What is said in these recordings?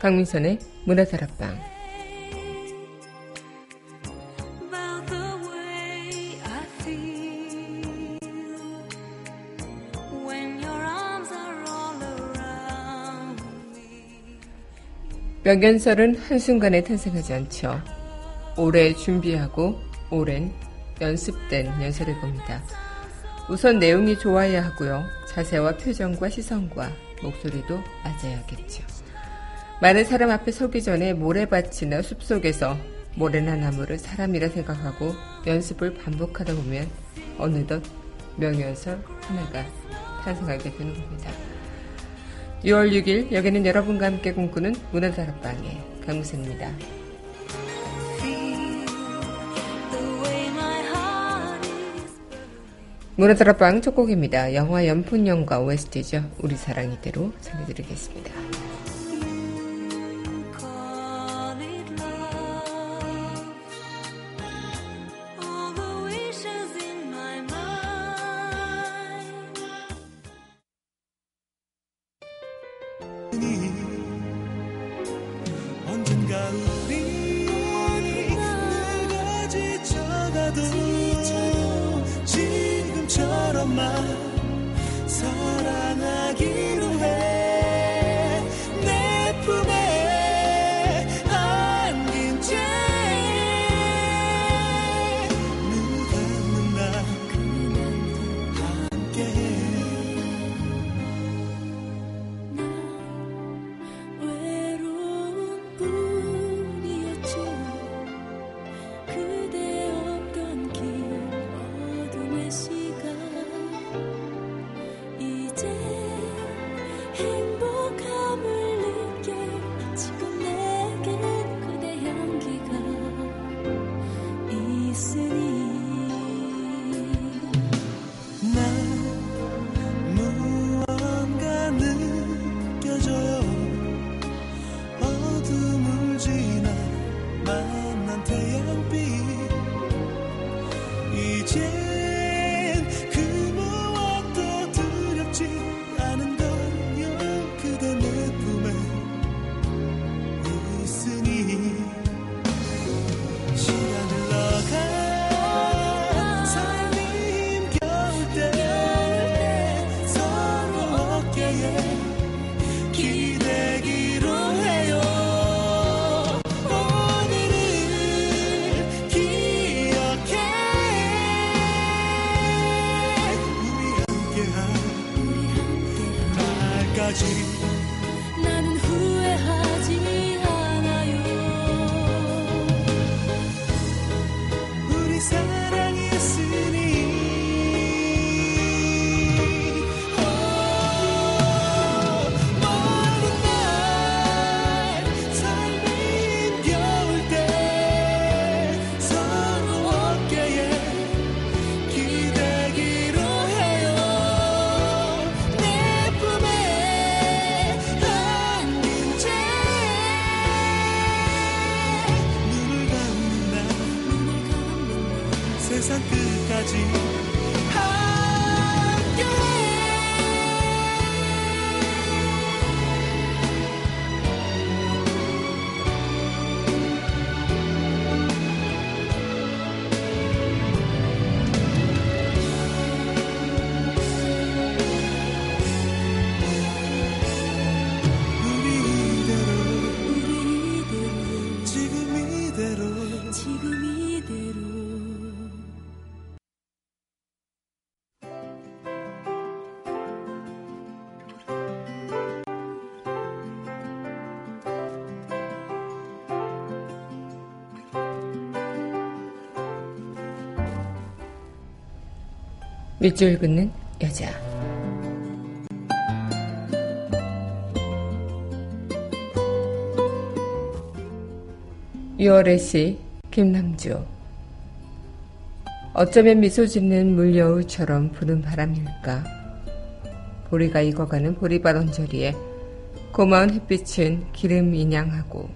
강민선의 문화다락방 명연설은 한순간에 탄생하지 않죠. 오래 준비하고 오랜 연습된 연설일 겁니다. 우선 내용이 좋아야 하고요. 자세와 표정과 시선과 목소리도 맞아야겠죠. 많은 사람 앞에 서기 전에 모래밭이나 숲속에서 모래나 나무를 사람이라 생각하고 연습을 반복하다 보면 어느덧 명연설 하나가 탄생하게 되는 겁니다. 6월 6일 여기는 여러분과 함께 꿈꾸는 문화다락방의 강무선입니다. 문화다락방 첫 곡입니다. 영화 연fun영과 OST죠. 우리 사랑 이대로 전해드리겠습니다. 밑줄 긋는 여자. 유월의 시 김남주 어쩌면 미소 짓는 물여우처럼 부는 바람일까 보리가 익어가는 보리밭 언저리에 고마운 햇빛은 기름 인양하고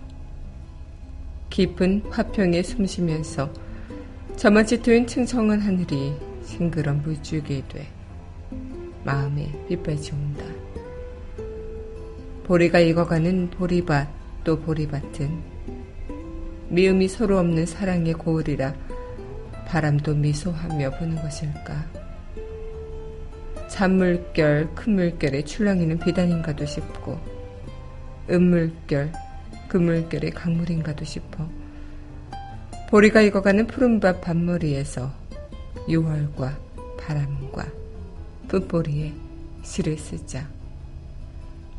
깊은 화평에 숨쉬면서 저만치 트인 층청한 하늘이 싱그런 물줄기 돼 마음에 빗발치 온다. 보리가 익어가는 보리밭 또 보리밭은 미움이 서로 없는 사랑의 고을이라 바람도 미소하며 부는 것일까. 잔물결, 큰 물결의 출렁이는 비단인가도 싶고, 은물결, 그물결의 강물인가도 싶어. 보리가 익어가는 푸른밭 밭머리에서 6월과 바람과 풋보리에 시를 쓰자.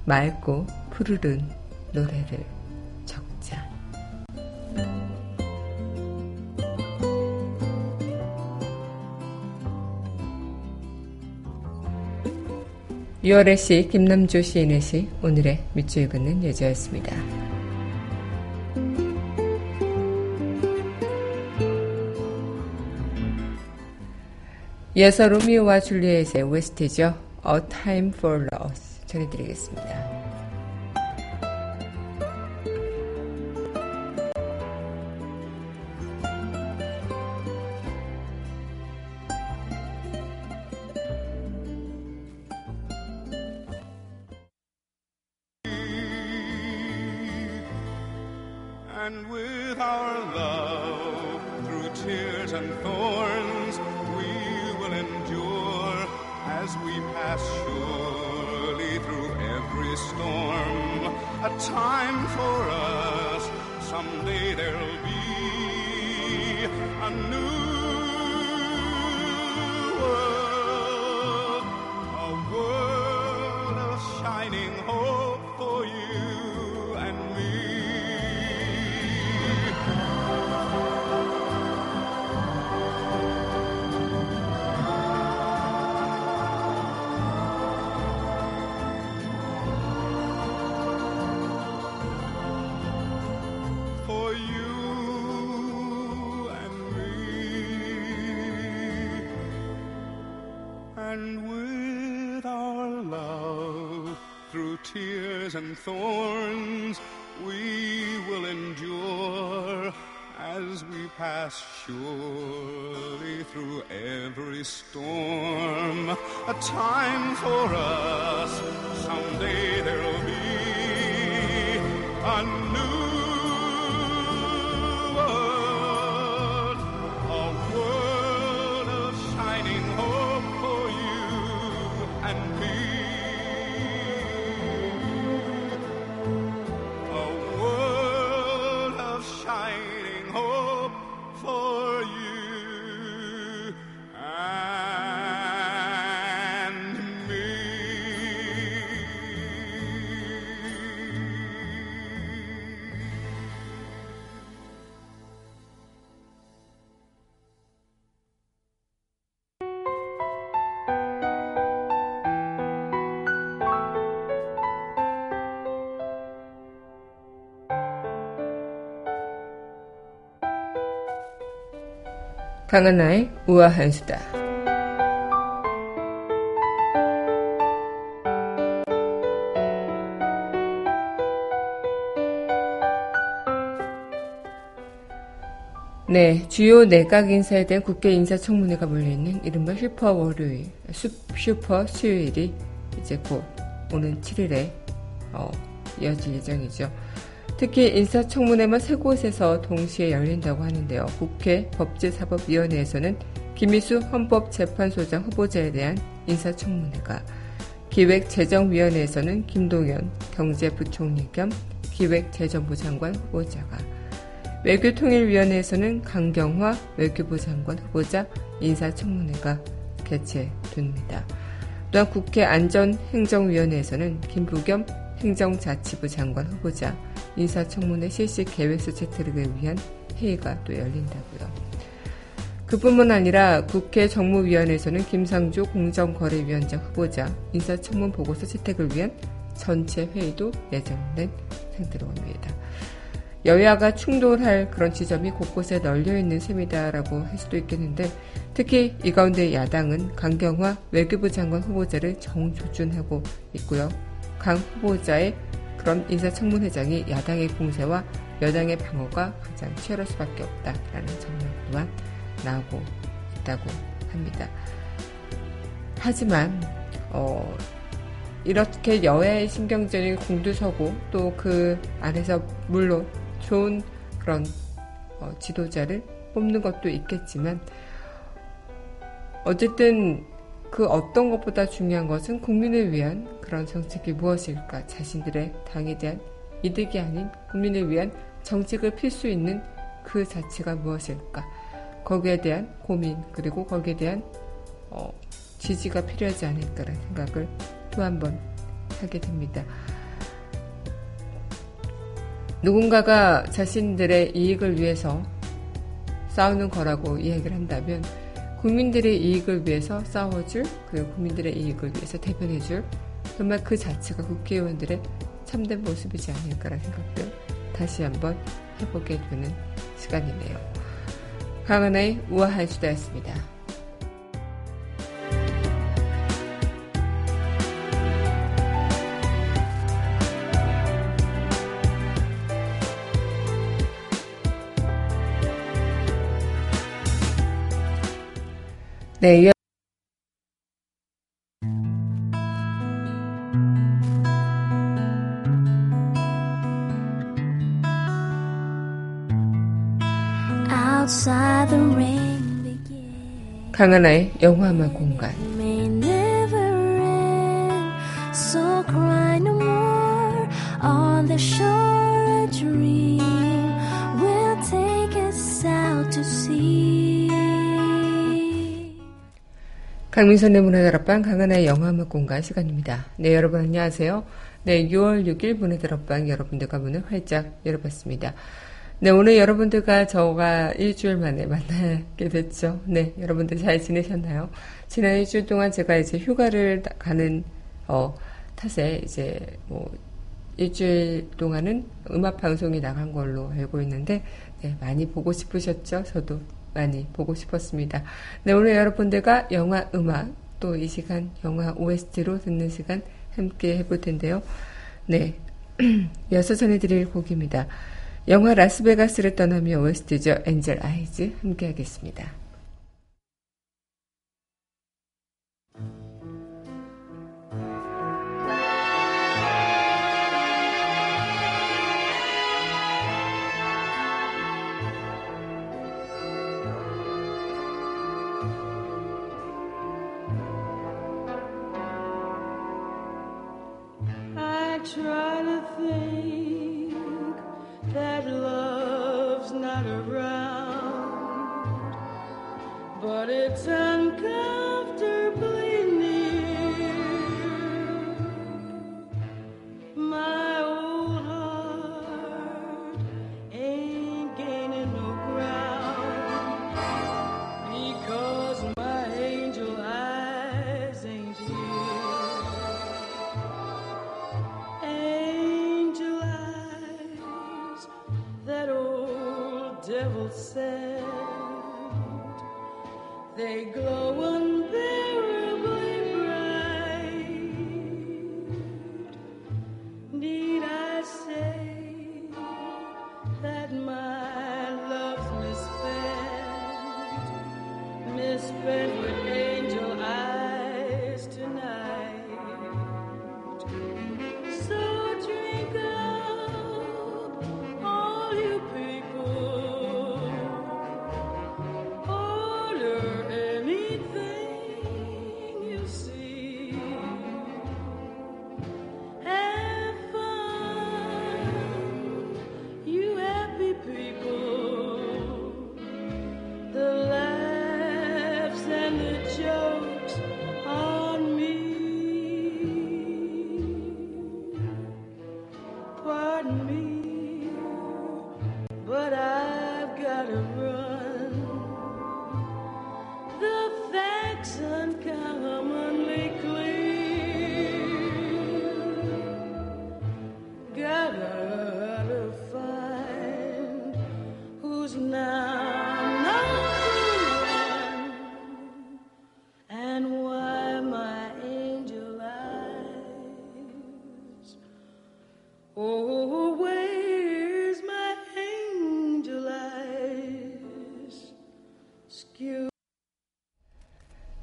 맑고 푸르른 노래를 적자. 6월의 시 김남조 시인의 시 오늘의 밑줄 긋는 여자였습니다. 예서 로미오와 줄리엣의 웨스트죠. A Time for Loss 전해드리겠습니다. And thorns we will endure as we pass surely through every storm. A time for us, someday there'll be 강한나의 우아한 수다. 네, 주요 내각 인사에 대한 국회 인사청문회가 몰려있는 이른바 슈퍼 월요일, 슈퍼 수요일이 이제 곧 오는 7일에 어, 이어질 예정이죠. 특히 인사청문회만 세 곳에서 동시에 열린다고 하는데요. 국회 법제사법위원회에서는 김희수 헌법재판소장 후보자에 대한 인사청문회가 기획재정위원회에서는 김동연 경제부총리 겸 기획재정부 장관 후보자가 외교통일위원회에서는 강경화 외교부 장관 후보자 인사청문회가 개최됩니다. 또한 국회 안전행정위원회에서는 김부겸 행정자치부 장관 후보자 인사청문회 실시 계획서 채택을 위한 회의가 또 열린다고요. 그뿐만 아니라 국회 정무위원회에서는 김상조 공정거래위원장 후보자 인사청문 보고서 채택을 위한 전체 회의도 예정된 상태로 옵니다. 여야가 충돌할 그런 지점이 곳곳에 널려 있는 셈이다라고 할 수도 있겠는데 특히 이 가운데 야당은 강경화 외교부 장관 후보자를 정조준하고 있고요. 강 후보자의 그런 인사청문회장이 야당의 공세와 여당의 방어가 가장 치열할 수밖에 없다라는 전망 또한 나오고 있다고 합니다. 하지만 어, 이렇게 여야의 신경전이 공두서고 또 그 안에서 물론 좋은 그런 어, 지도자를 뽑는 것도 있겠지만 어쨌든 그 어떤 것보다 중요한 것은 국민을 위한 그런 정책이 무엇일까 자신들의 당에 대한 이득이 아닌 국민을 위한 정책을 필 수 있는 그 자체가 무엇일까 거기에 대한 고민 그리고 거기에 대한 어, 지지가 필요하지 않을까라는 생각을 또 한 번 하게 됩니다. 누군가가 자신들의 이익을 위해서 싸우는 거라고 이야기를 한다면 국민들의 이익을 위해서 싸워줄 그리고 국민들의 이익을 위해서 대변해줄 정말 그 자체가 국회의원들의 참된 모습이지 않을까라는 생각들 다시 한번 해보게 되는 시간이네요. 강은의 우아한 수다였습니다. 네, 강하나의 영화음악 공간 So cry no more on the shore a dream 강민선의 문화다락방 강하나의 영화음악 공간 시간입니다. 네 여러분 안녕하세요. 네 6월 6일 문화다락방 여러분들과 문을 활짝 열어봤습니다. 네, 오늘 여러분들과 저가 일주일 만에 만나게 됐죠. 네, 여러분들 잘 지내셨나요? 지난 일주일 동안 제가 이제 휴가를 가는, 어, 탓에 이제 뭐, 일주일 동안은 음악 방송이 나간 걸로 알고 있는데, 네, 많이 보고 싶으셨죠? 저도 많이 보고 싶었습니다. 네, 오늘 여러분들과 영화 음악, 또 이 시간 영화 OST로 듣는 시간 함께 해볼 텐데요. 네, 이어서 전해드릴 곡입니다. 영화 라스베가스를 떠나며 OST죠. 엔젤 아이즈 함께 하겠습니다.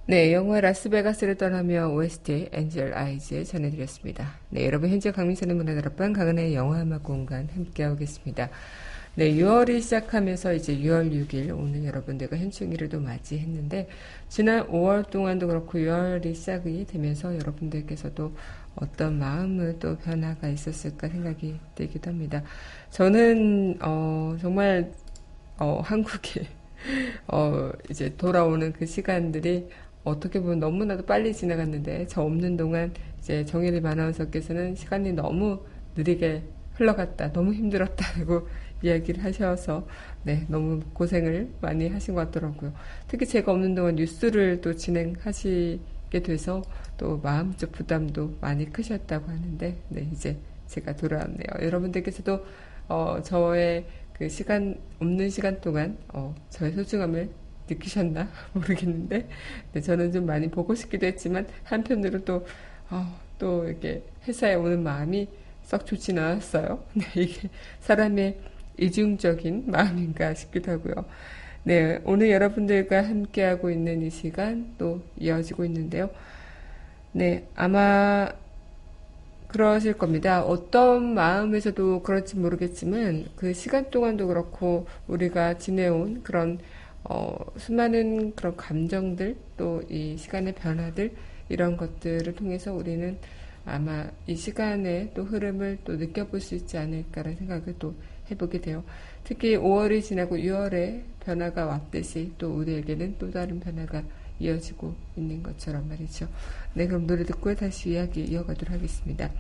네, 영화 라스베가스를 떠나며 OST 엔젤 아이즈 전해드렸습니다. 네, 여러분 현재 강민선의 문화다락방 강은의 영화 음악 공간 함께하고 계십니다. 네, 6월이 시작하면서 이제 6월 6일 오늘 여러분들과 현충일을도 맞이했는데 지난 5월 동안도 그렇고 6월이 시작이 되면서 여러분들께서도 어떤 마음을 또 변화가 있었을까 생각이 들기도 합니다. 저는 어, 정말 어, 한국에 어, 이제 돌아오는 그 시간들이 어떻게 보면 너무나도 빨리 지나갔는데 저 없는 동안 이제 정혜리 아나운서께서는 시간이 너무 느리게 흘러갔다, 너무 힘들었다고 이야기를 하셔서 네 너무 고생을 많이 하신 것 같더라고요. 특히 제가 없는 동안 뉴스를 또 진행하시 게 돼서 또 마음적 부담도 많이 크셨다고 하는데 네 이제 제가 돌아왔네요. 여러분들께서도 어, 저의 그 시간 없는 시간 동안 어, 저의 소중함을 느끼셨나 모르겠는데 네, 저는 좀 많이 보고 싶기도 했지만 한편으로 또, 어, 또 이렇게 회사에 오는 마음이 썩 좋진 않았어요. 네, 이게 사람의 이중적인 마음인가 싶기도 하고요. 네, 오늘 여러분들과 함께하고 있는 이 시간 또 이어지고 있는데요. 네, 아마 그러실 겁니다. 어떤 마음에서도 그럴지 모르겠지만 그 시간 동안도 그렇고 우리가 지내온 그런 어, 수많은 그런 감정들 또 이 시간의 변화들 이런 것들을 통해서 우리는 아마 이 시간의 또 흐름을 또 느껴볼 수 있지 않을까라는 생각을 또 해보게 돼요. 특히 5월이 지나고 6월에 변화가 왔듯이 또 우리에게는 또 다른 변화가 이어지고 있는 것처럼 말이죠. 네, 그럼 노래 듣고 다시 이야기 이어가도록 하겠습니다.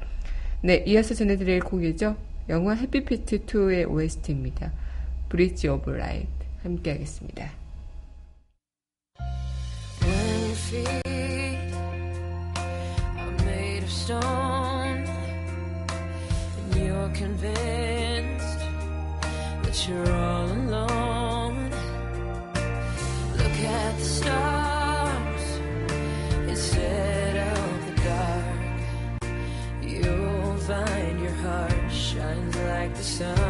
네, 이어서 전해드릴 곡이죠. 영화 Happy Feet 2의 OST입니다. Bridge of Light 함께 하겠습니다. stone, and you're convinced that you're all alone. Look at the stars instead of the dark. You'll find your heart shines like the sun.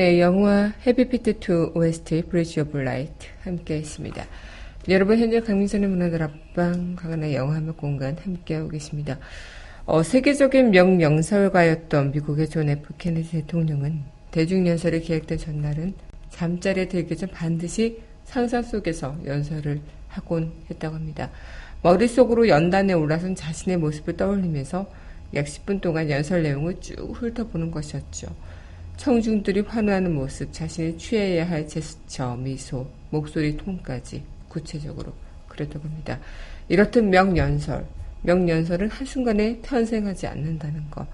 네, 영화 Happy Feet 2 OST Bridge of Light 함께 했습니다. 여러분 현재 강민선의 문화다락방 강한의 영화음악 공간 함께하고 계십니다. 어, 세계적인 명연설가였던 미국의 존 F 케네디 대통령은 대중연설이 계획된 전날은 잠자리에 들기 전 반드시 상상 속에서 연설을 하곤 했다고 합니다. 머릿속으로 연단에 올라선 자신의 모습을 떠올리면서 약 10분 동안 연설 내용을 쭉 훑어보는 것이었죠. 청중들이 환호하는 모습, 자신이 취해야 할 제스처, 미소, 목소리 톤까지 구체적으로 그랬다고 합니다. 이렇듯 명연설, 명연설은 한순간에 탄생하지 않는다는 것.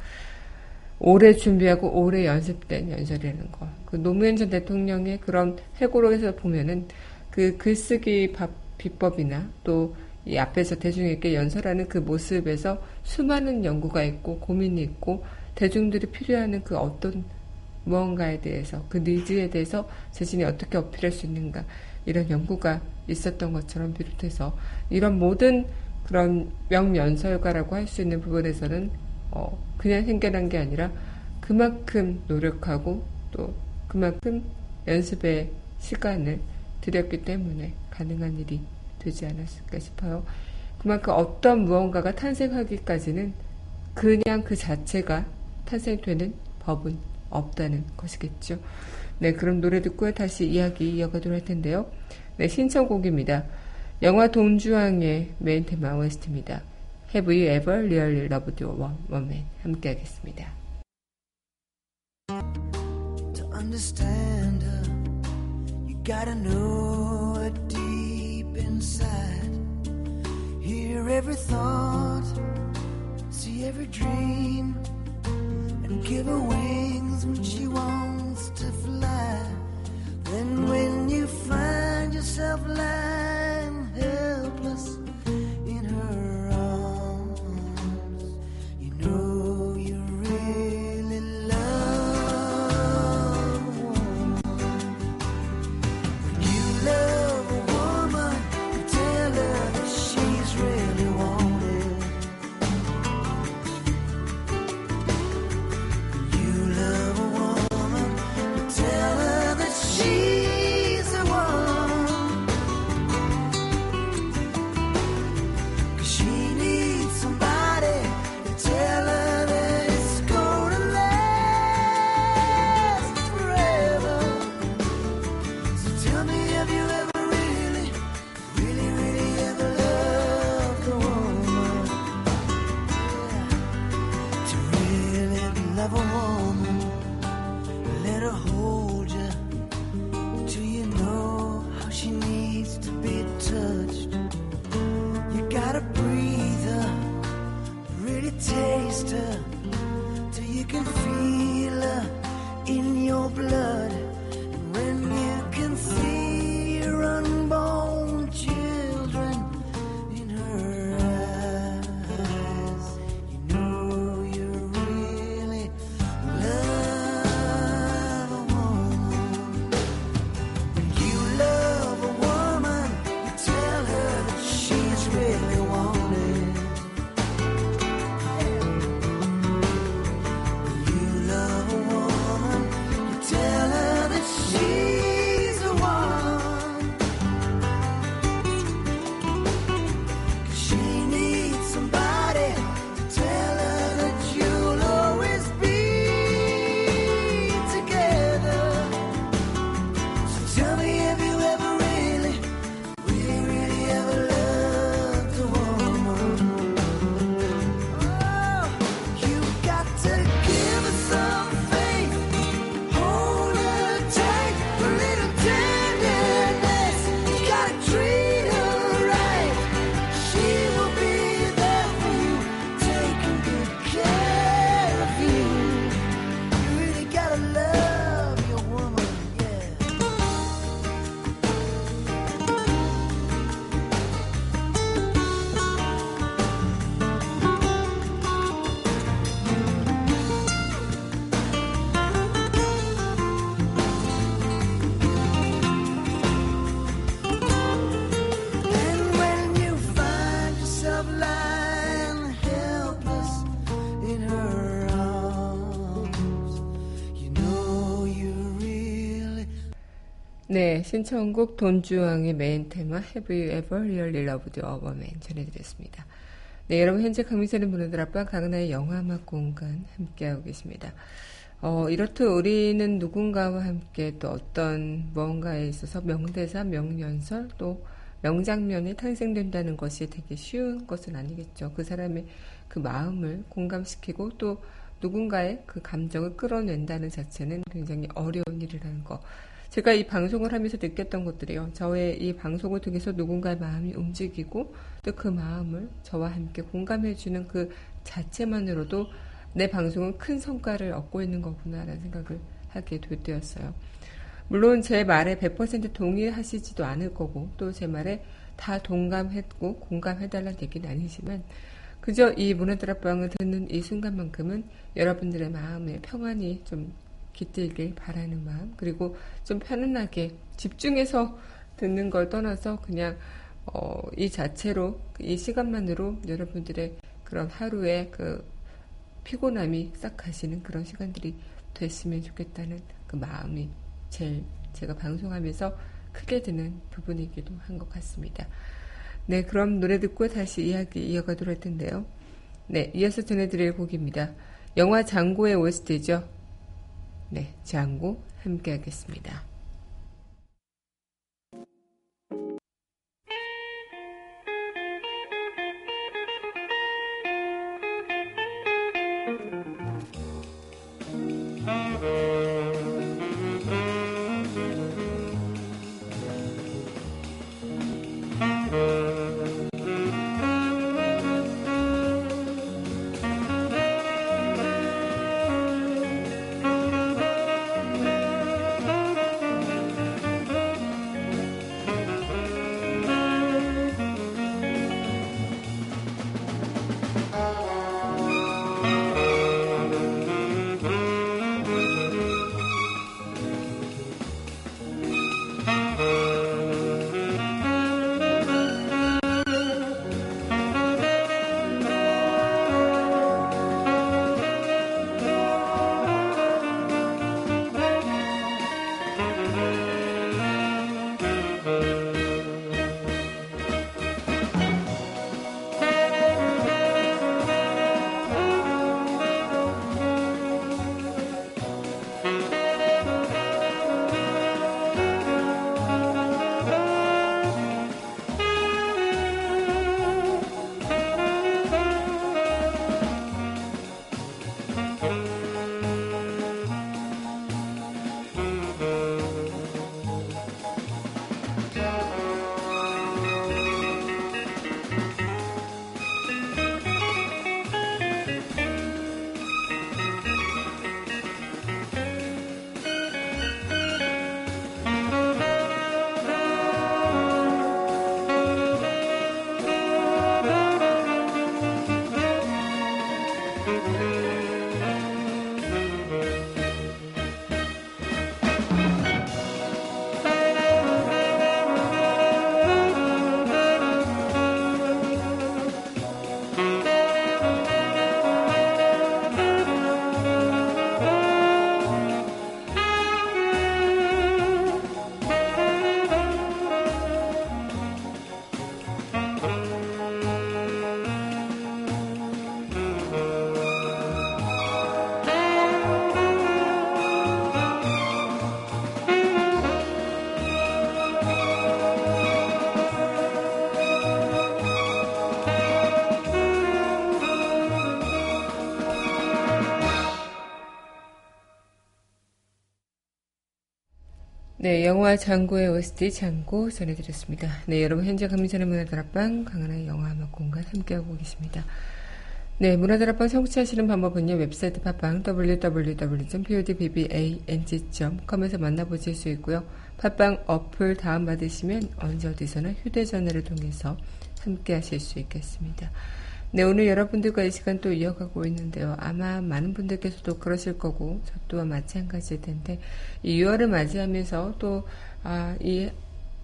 오래 준비하고 오래 연습된 연설이라는 거. 그 노무현 전 대통령의 그런 회고록에서 보면은 그 글쓰기 비법이나 또 이 앞에서 대중에게 연설하는 그 모습에서 수많은 연구가 있고 고민이 있고 대중들이 필요하는 그 어떤 무언가에 대해서 그 니즈에 대해서 자신이 어떻게 어필할 수 있는가 이런 연구가 있었던 것처럼 비롯해서 이런 모든 그런 명연설가라고 할 수 있는 부분에서는 어, 그냥 생겨난 게 아니라 그만큼 노력하고 또 그만큼 연습의 시간을 들였기 때문에 가능한 일이 되지 않았을까 싶어요. 그만큼 어떤 무언가가 탄생하기까지는 그냥 그 자체가 탄생되는 법은 없다는 것이겠죠. 네, 그럼 노래 듣고 다시 이야기 이어가도록 할 텐데요. 네, 신청곡입니다. 영화 동주왕의 메인 테마 OST입니다. Have you ever really loved your woman? 함께 하겠습니다. To understand her, you gotta know her deep inside. Hear every thought, see every dream, give her wings when she wants to fly. Then when you find yourself lying 신청곡 돈주왕의 메인 테마 Have You Ever Really Loved a Woman 전해드렸습니다. 네, 여러분 현재 강민선의 문화들 앞과 강은하의 영화음악 공간 함께하고 계십니다. 어, 이렇듯 우리는 누군가와 함께 또 어떤 무언가에 있어서 명대사, 명연설, 또 명장면이 탄생된다는 것이 되게 쉬운 것은 아니겠죠. 그 사람의 그 마음을 공감시키고 또 누군가의 그 감정을 끌어낸다는 자체는 굉장히 어려운 일이라는 거. 제가 이 방송을 하면서 느꼈던 것들이요. 저의 이 방송을 통해서 누군가의 마음이 움직이고 또 그 마음을 저와 함께 공감해주는 그 자체만으로도 내 방송은 큰 성과를 얻고 있는 거구나라는 생각을 하게 되었어요. 물론 제 말에 100% 동의하시지도 않을 거고 또 제 말에 다 동감했고 공감해달라는 얘기는 아니지만 그저 이 문화드랍방을 듣는 이 순간만큼은 여러분들의 마음에 평안이 좀 깃들길 바라는 마음 그리고 좀 편안하게 집중해서 듣는 걸 떠나서 그냥 어, 이 자체로 이 시간만으로 여러분들의 그런 하루의 그 피곤함이 싹 가시는 그런 시간들이 됐으면 좋겠다는 그 마음이 제일 제가 방송하면서 크게 드는 부분이기도 한 것 같습니다. 네, 그럼 노래 듣고 다시 이야기 이어가도록 할 텐데요. 네, 이어서 전해드릴 곡입니다. 영화 장고의 OST죠. 네, 장고 함께 하겠습니다. 네, 영화 장고의 OST 장고 전해드렸습니다. 네, 여러분 현재 강민선의 문화다락방 강한의 영화 음악 공간 함께하고 계십니다. 네, 문화다락방 청취하시는 방법은요, 웹사이트 팟빵 www.podbbang.com에서 만나보실 수 있고요. 팟빵 어플 다운받으시면 언제 어디서나 휴대전화를 통해서 함께하실 수 있겠습니다. 네, 오늘 여러분들과 이 시간 또 이어가고 있는데요. 아마 많은 분들께서도 그러실 거고, 저 또한 마찬가지일 텐데, 이 6월을 맞이하면서 또, 아, 이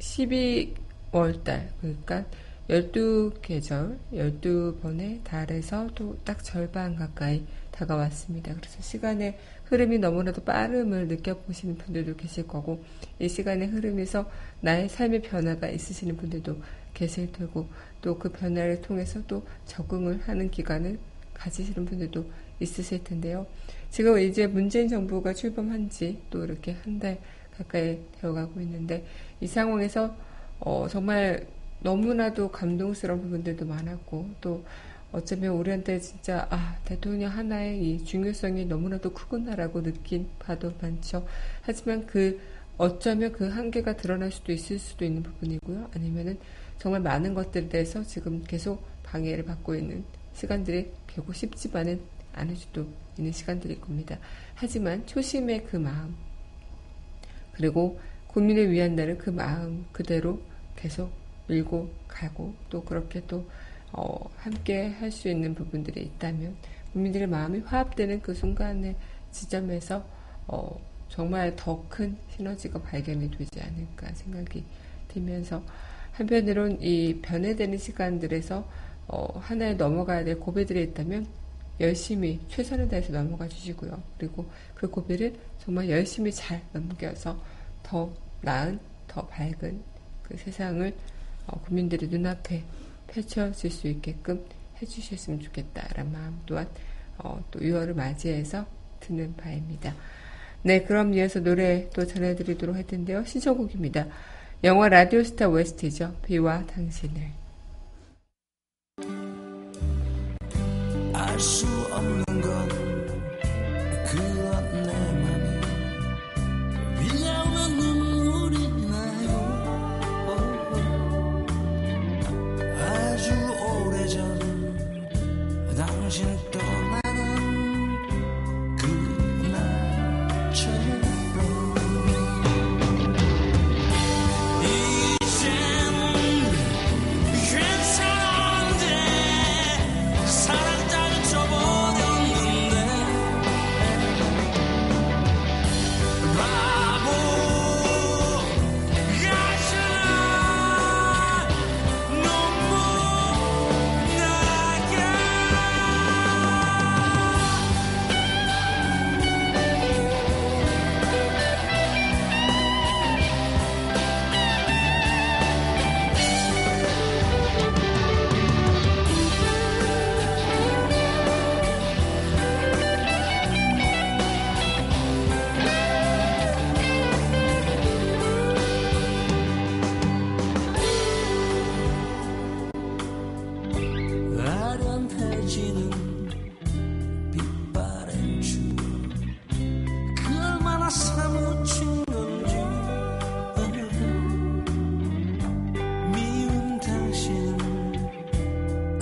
12월 달, 그러니까 12계절, 12번의 달에서 또 딱 절반 가까이 다가왔습니다. 그래서 시간의 흐름이 너무나도 빠름을 느껴보시는 분들도 계실 거고, 이 시간의 흐름에서 나의 삶의 변화가 있으시는 분들도 테고, 또 그 변화를 통해서 또 적응을 하는 기간을 가지시는 분들도 있으실 텐데요. 지금 이제 문재인 정부가 출범한 지 또 이렇게 한 달 가까이 되어가고 있는데, 이 상황에서, 어, 정말 너무나도 감동스러운 부분들도 많았고, 또, 어쩌면 우리한테 진짜 아 대통령 하나의 이 중요성이 너무나도 크구나라고 느낀 바도 많죠. 하지만 그 어쩌면 그 한계가 드러날 수도 있을 수도 있는 부분이고요. 아니면은 정말 많은 것들에 대해서 지금 계속 방해를 받고 있는 시간들이 결국 쉽지만은 않을 수도 있는 시간들일 겁니다. 하지만 초심의 그 마음 그리고 국민을 위한다는 그 마음 그대로 계속 밀고 가고 또 그렇게 또 어, 함께 할 수 있는 부분들이 있다면 국민들의 마음이 화합되는 그 순간의 지점에서 어, 정말 더 큰 시너지가 발견이 되지 않을까 생각이 들면서 한편으론 이 변해되는 시간들에서 어, 하나에 넘어가야 될 고비들이 있다면 열심히 최선을 다해서 넘어가 주시고요. 그리고 그 고비를 정말 열심히 잘 넘겨서 더 나은, 더 밝은 그 세상을 어, 국민들의 눈앞에 펼쳐질 수 있게끔 해주셨으면 좋겠다라는 마음 또한 어, 또 6월을 맞이해서 드는 바입니다. 네, 그럼 이어서 노래 또 전해드리도록 할 텐데요. 신청곡입니다. 영화 라디오스타 웨스트죠. 비와 당신을. 알 수 없는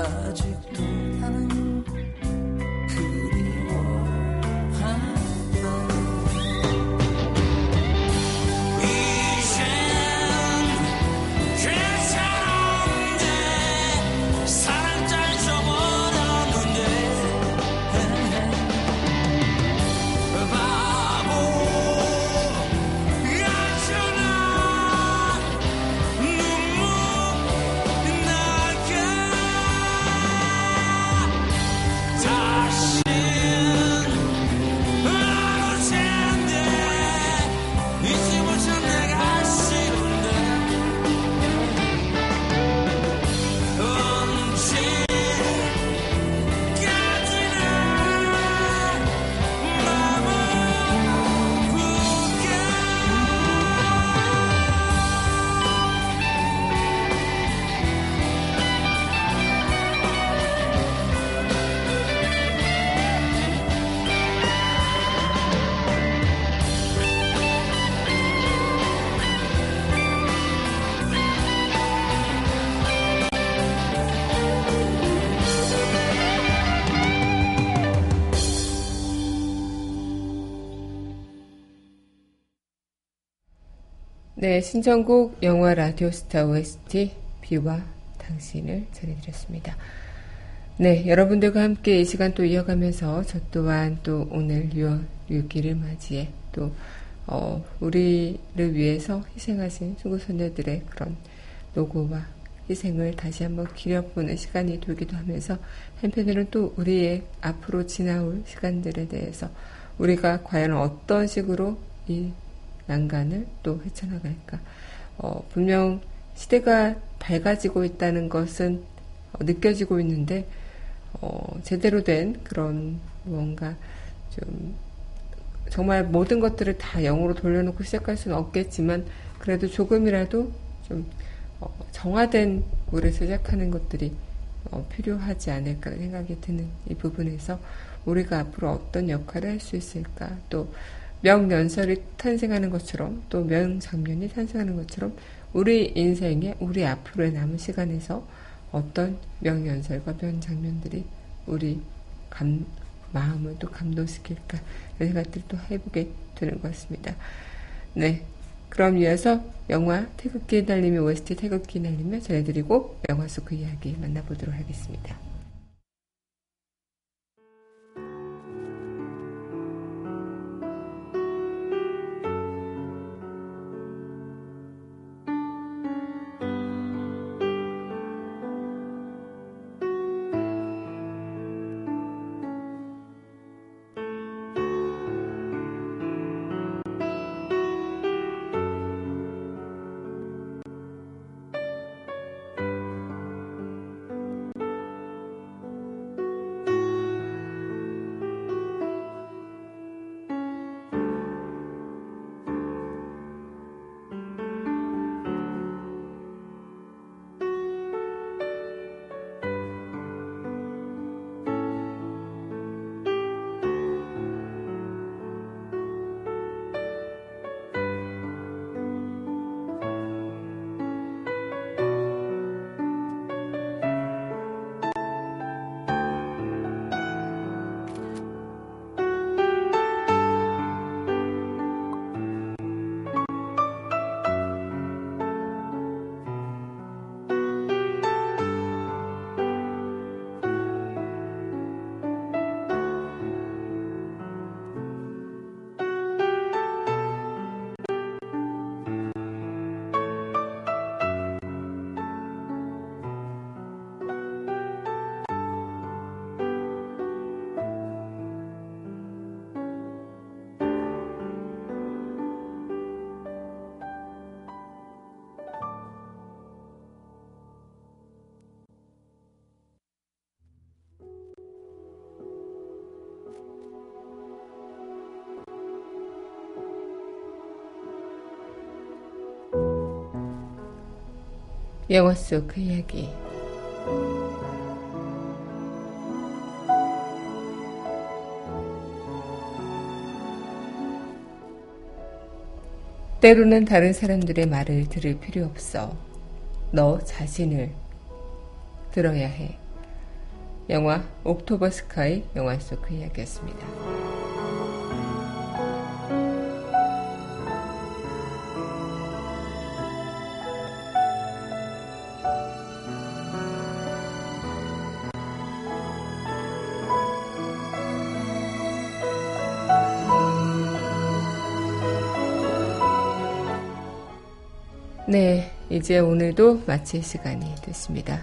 아 네, 신청곡 영화 라디오스타 OST 비와 당신을 전해드렸습니다. 네, 여러분들과 함께 이 시간 또 이어가면서 저 또한 또 오늘 6월 6일을 맞이해 또 어, 우리를 위해서 희생하신 수고소녀들의 그런 노고와 희생을 다시 한번 기려보는 시간이 되기도 하면서 한편으로는 또 우리의 앞으로 지나올 시간들에 대해서 우리가 과연 어떤 식으로 이 난간을 또 헤쳐나갈까. 어, 분명 시대가 밝아지고 있다는 것은 어, 느껴지고 있는데, 어, 제대로 된 그런 무언가 좀, 정말 모든 것들을 다 영으로 돌려놓고 시작할 수는 없겠지만, 그래도 조금이라도 좀, 어, 정화된 물에서 시작하는 것들이 어, 필요하지 않을까 생각이 드는 이 부분에서 우리가 앞으로 어떤 역할을 할 수 있을까 또 명연설이 탄생하는 것처럼 또 명장면이 탄생하는 것처럼 우리 인생에 우리 앞으로의 남은 시간에서 어떤 명연설과 명장면들이 우리 감, 마음을 또 감동시킬까 이런 생각들을 또 해보게 되는 것 같습니다. 네. 그럼 이어서 영화 태극기 날림이 OST 태극기 날리며 전해드리고 영화 속 그 이야기 만나보도록 하겠습니다. 영화 속 그 이야기. 때로는 다른 사람들의 말을 들을 필요 없어. 너 자신을 들어야 해. 영화 옥토버 스카이 영화 속 그 이야기였습니다. 네, 이제 오늘도 마칠 시간이 됐습니다.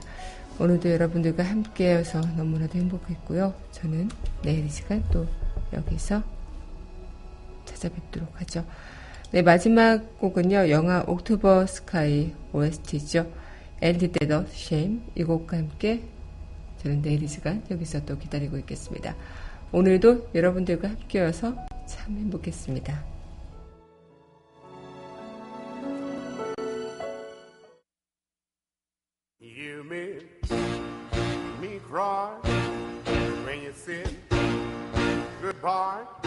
오늘도 여러분들과 함께여서 너무나도 행복했고요. 저는 내일 이 시간 또 여기서 찾아뵙도록 하죠. 네, 마지막 곡은요. 영화 옥토버 스카이 OST죠. 엔디 데더 쉐임 이 곡과 함께 저는 내일 이 시간 여기서 또 기다리고 있겠습니다. 오늘도 여러분들과 함께여서 참 행복했습니다. are.